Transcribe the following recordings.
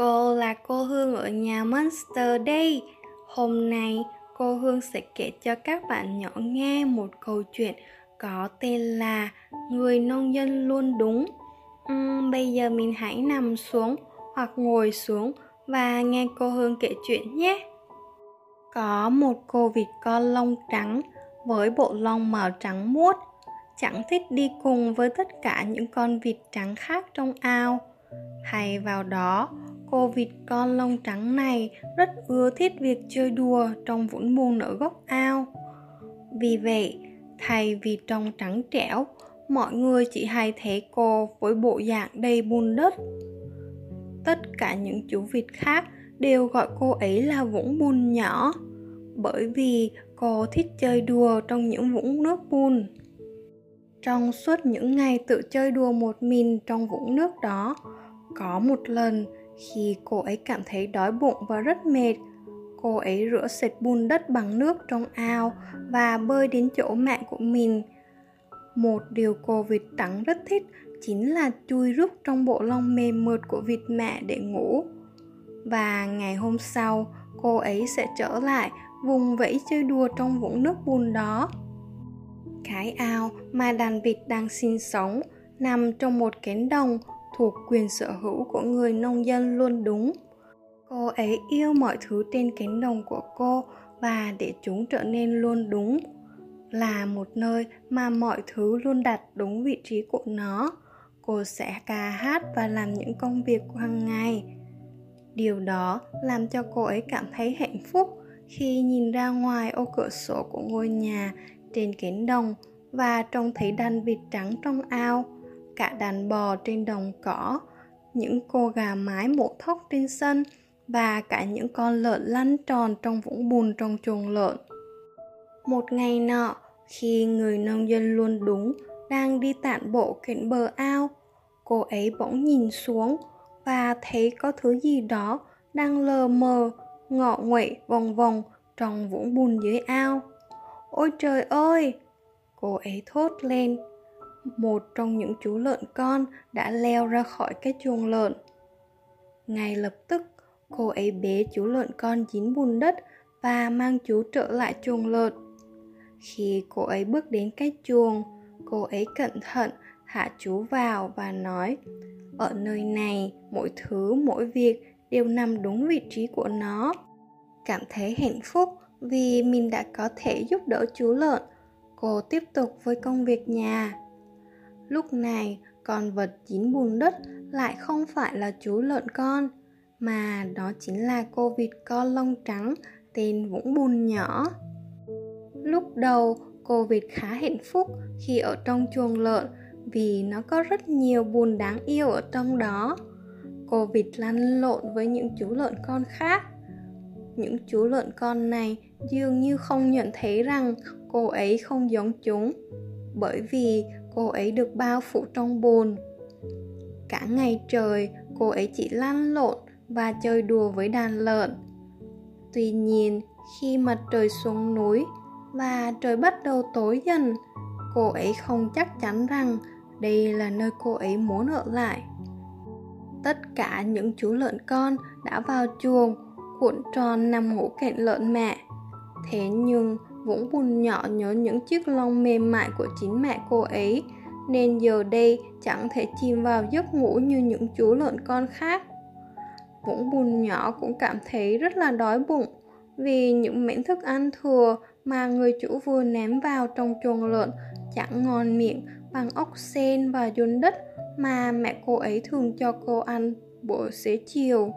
cô là cô Hương ở nhà Monster đây. Hôm nay cô Hương sẽ kể cho các bạn nhỏ nghe một câu chuyện có tên là Người nông dân luôn đúng. Uhm, bây giờ mình hãy nằm xuống hoặc ngồi xuống và nghe cô Hương kể chuyện nhé. Có một cô vịt con lông trắng với bộ lông màu trắng muốt chẳng thích đi cùng với tất cả những con vịt trắng khác trong ao thay vào đó cô vịt con lông trắng này rất ưa thích việc chơi đùa trong vũng bùn ở góc ao. Vì vậy, thay vì trông trắng trẻo, mọi người chỉ hay thấy cô với bộ dạng đầy bùn đất. Tất cả những chú vịt khác đều gọi cô ấy là vũng bùn nhỏ, bởi vì cô thích chơi đùa trong những vũng nước bùn. Trong suốt những ngày tự chơi đùa một mình trong vũng nước đó, có một lần khi cô ấy cảm thấy đói bụng và rất mệt, cô ấy rửa sạch bùn đất bằng nước trong ao và bơi đến chỗ mẹ của mình. Một điều cô vịt trắng rất thích chính là chui rút trong bộ lông mềm mượt của vịt mẹ để ngủ. Và ngày hôm sau, cô ấy sẽ trở lại vùng vẫy chơi đùa trong vũng nước bùn đó. Cái ao mà đàn vịt đang sinh sống nằm trong một cánh đồng thuộc quyền sở hữu của người nông dân luôn đúng. Cô ấy yêu mọi thứ trên cánh đồng của cô và để chúng trở nên luôn đúng là một nơi mà mọi thứ luôn đặt đúng vị trí của nó. Cô sẽ ca hát và làm những công việc của hàng ngày. Điều đó làm cho cô ấy cảm thấy hạnh phúc khi nhìn ra ngoài ô cửa sổ của ngôi nhà trên cánh đồng và trông thấy đàn vịt trắng trong ao, cả đàn bò trên đồng cỏ, những cô gà mái mổ thóc trên sân và cả những con lợn lăn tròn trong vũng bùn trong chuồng lợn. Một ngày nọ, khi người nông dân luôn đúng đang đi tản bộ cạnh bờ ao, cô ấy bỗng nhìn xuống và thấy có thứ gì đó đang lờ mờ, ngọ nguậy vòng vòng trong vũng bùn dưới ao. Ôi trời ơi! Cô ấy thốt lên. Một trong những chú lợn con đã leo ra khỏi cái chuồng lợn. Ngay lập tức, cô ấy bế chú lợn con dính bùn đất và mang chú trở lại chuồng lợn. Khi cô ấy bước đến cái chuồng, cô ấy cẩn thận hạ chú vào và nói ở nơi này mỗi thứ mỗi việc đều nằm đúng vị trí của nó cảm thấy hạnh phúc vì mình đã có thể giúp đỡ chú lợn cô tiếp tục với công việc nhà lúc này, con vật chín bùn đất lại không phải là chú lợn con, mà đó chính là cô vịt con lông trắng tên vũng bùn nhỏ. Lúc đầu, cô vịt khá hạnh phúc khi ở trong chuồng lợn vì nó có rất nhiều bùn đáng yêu ở trong đó. Cô vịt lăn lộn với những chú lợn con khác. Những chú lợn con này dường như không nhận thấy rằng cô ấy không giống chúng, bởi vì cô ấy được bao phủ trong bùn. Cả ngày trời, cô ấy chỉ lăn lộn và chơi đùa với đàn lợn. Tuy nhiên, khi mặt trời xuống núi và trời bắt đầu tối dần, cô ấy không chắc chắn rằng đây là nơi cô ấy muốn ở lại. Tất cả những chú lợn con đã vào chuồng, cuộn tròn nằm ngủ cạnh lợn mẹ. Thế nhưng vũng bùn nhỏ nhớ những chiếc lông mềm mại của chính mẹ cô ấy nên giờ đây chẳng thể chìm vào giấc ngủ như những chú lợn con khác vũng bùn nhỏ cũng cảm thấy rất là đói bụng vì những miếng thức ăn thừa mà người chủ vừa ném vào trong chuồng lợn chẳng ngon miệng bằng ốc sen và dồn đất mà mẹ cô ấy thường cho cô ăn buổi xế chiều.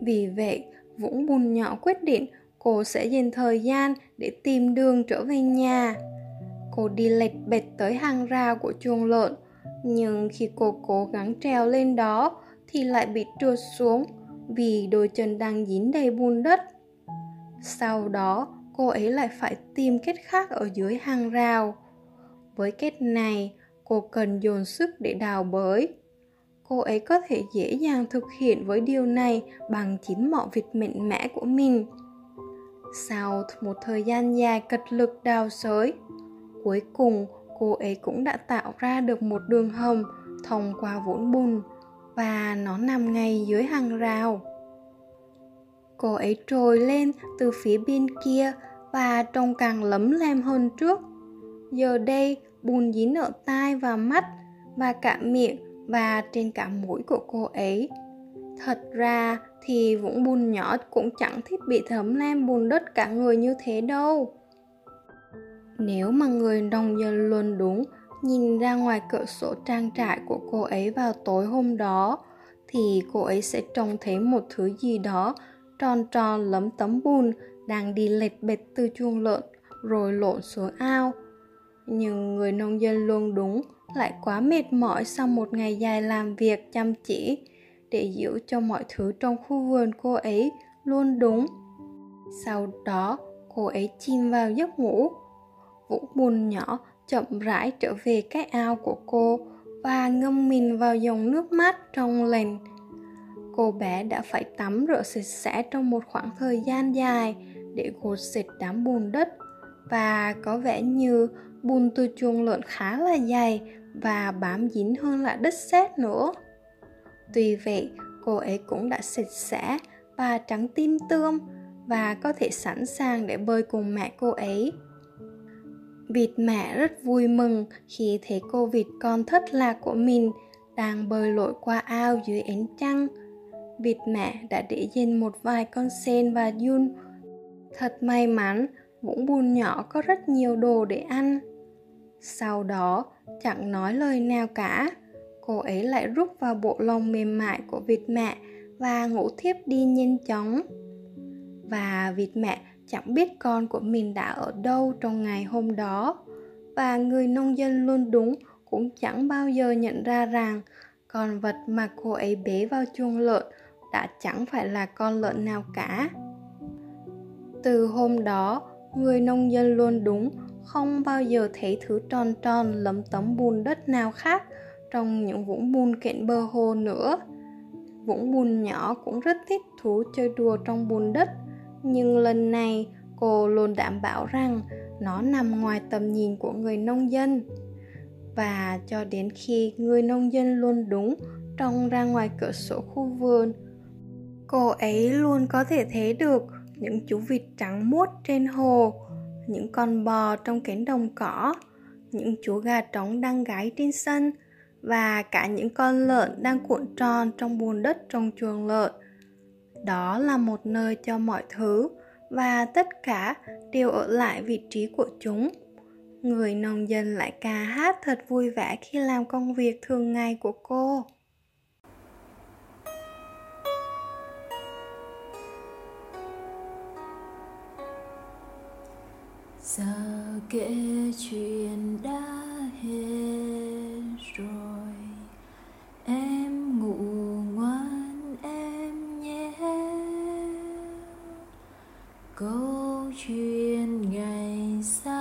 Vì vậy, Vũng Bùn nhỏ quyết định cô sẽ dành thời gian để tìm đường trở về nhà. Cô đi lệch bệch tới hàng rào của chuồng lợn, nhưng khi cô cố gắng trèo lên đó thì lại bị trượt xuống vì đôi chân đang dính đầy bùn đất. Sau đó, cô ấy lại phải tìm kết khác ở dưới hàng rào. Với kết này, cô cần dồn sức để đào bới. Cô ấy có thể dễ dàng thực hiện với điều này bằng chính mọi vịt mạnh mẽ của mình. Sau một thời gian dài cật lực đào sới, cuối cùng cô ấy cũng đã tạo ra được một đường hầm thông qua vũng bùn và nó nằm ngay dưới hàng rào. Cô ấy trồi lên từ phía bên kia và trông càng lấm lem hơn trước. Giờ đây bùn dính ở tai và mắt và cả miệng và trên cả mũi của cô ấy. Thật ra thì vũng bùn nhỏ cũng chẳng thích bị thấm lem bùn đất cả người như thế đâu. Nếu mà người nông dân luôn đúng, nhìn ra ngoài cửa sổ trang trại của cô ấy vào tối hôm đó, thì cô ấy sẽ trông thấy một thứ gì đó tròn tròn lấm tấm bùn đang đi lệch bệt từ chuồng lợn rồi lộn xuống ao nhưng người nông dân luôn đúng, lại quá mệt mỏi sau một ngày dài làm việc chăm chỉ để giữ cho mọi thứ trong khu vườn cô ấy luôn đúng. Sau đó, cô ấy chìm vào giấc ngủ. Vũng bùn nhỏ chậm rãi trở về cái ao của cô và ngâm mình vào dòng nước mát trong lành. Cô bé đã phải tắm rửa sạch sẽ trong một khoảng thời gian dài để gột sạch đám bùn đất và có vẻ như bùn từ chuồng lợn khá là dày và bám dính hơn là đất sét nữa tuy vậy, cô ấy cũng đã sạch sẽ và trắng tim tươm và có thể sẵn sàng để bơi cùng mẹ cô ấy. Vịt mẹ rất vui mừng khi thấy cô vịt con thất lạc của mình đang bơi lội qua ao dưới ánh trăng. Vịt mẹ đã để dành một vài con sen và yun. Thật may mắn, vũng bùn nhỏ có rất nhiều đồ để ăn. Sau đó, chẳng nói lời nào cả cô ấy lại rút vào bộ lông mềm mại của vịt mẹ và ngủ thiếp đi nhanh chóng. Và vịt mẹ chẳng biết con của mình đã ở đâu trong ngày hôm đó. Và người nông dân luôn đúng, cũng chẳng bao giờ nhận ra rằng con vật mà cô ấy bế vào chuồng lợn đã chẳng phải là con lợn nào cả. Từ hôm đó, người nông dân luôn đúng, không bao giờ thấy thứ tròn tròn lấm tấm bùn đất nào khác trong những vũng bùn cạnh bờ hồ nữa. Vũng bùn nhỏ cũng rất thích thú chơi đùa trong bùn đất, nhưng lần này cô luôn đảm bảo rằng nó nằm ngoài tầm nhìn của người nông dân. Và cho đến khi người nông dân luôn đúng trong ra ngoài cửa sổ khu vườn, cô ấy luôn có thể thấy được những chú vịt trắng muốt trên hồ, những con bò trong cánh đồng cỏ, những chú gà trống đang gáy trên sân và cả những con lợn đang cuộn tròn trong bùn đất trong chuồng lợn. Đó là một nơi cho mọi thứ và tất cả đều ở lại vị trí của chúng. Người nông dân lại ca hát thật vui vẻ khi làm công việc thường ngày của cô. Giờ kể chuyện đã hết rồi. câu chuyện ngày xa.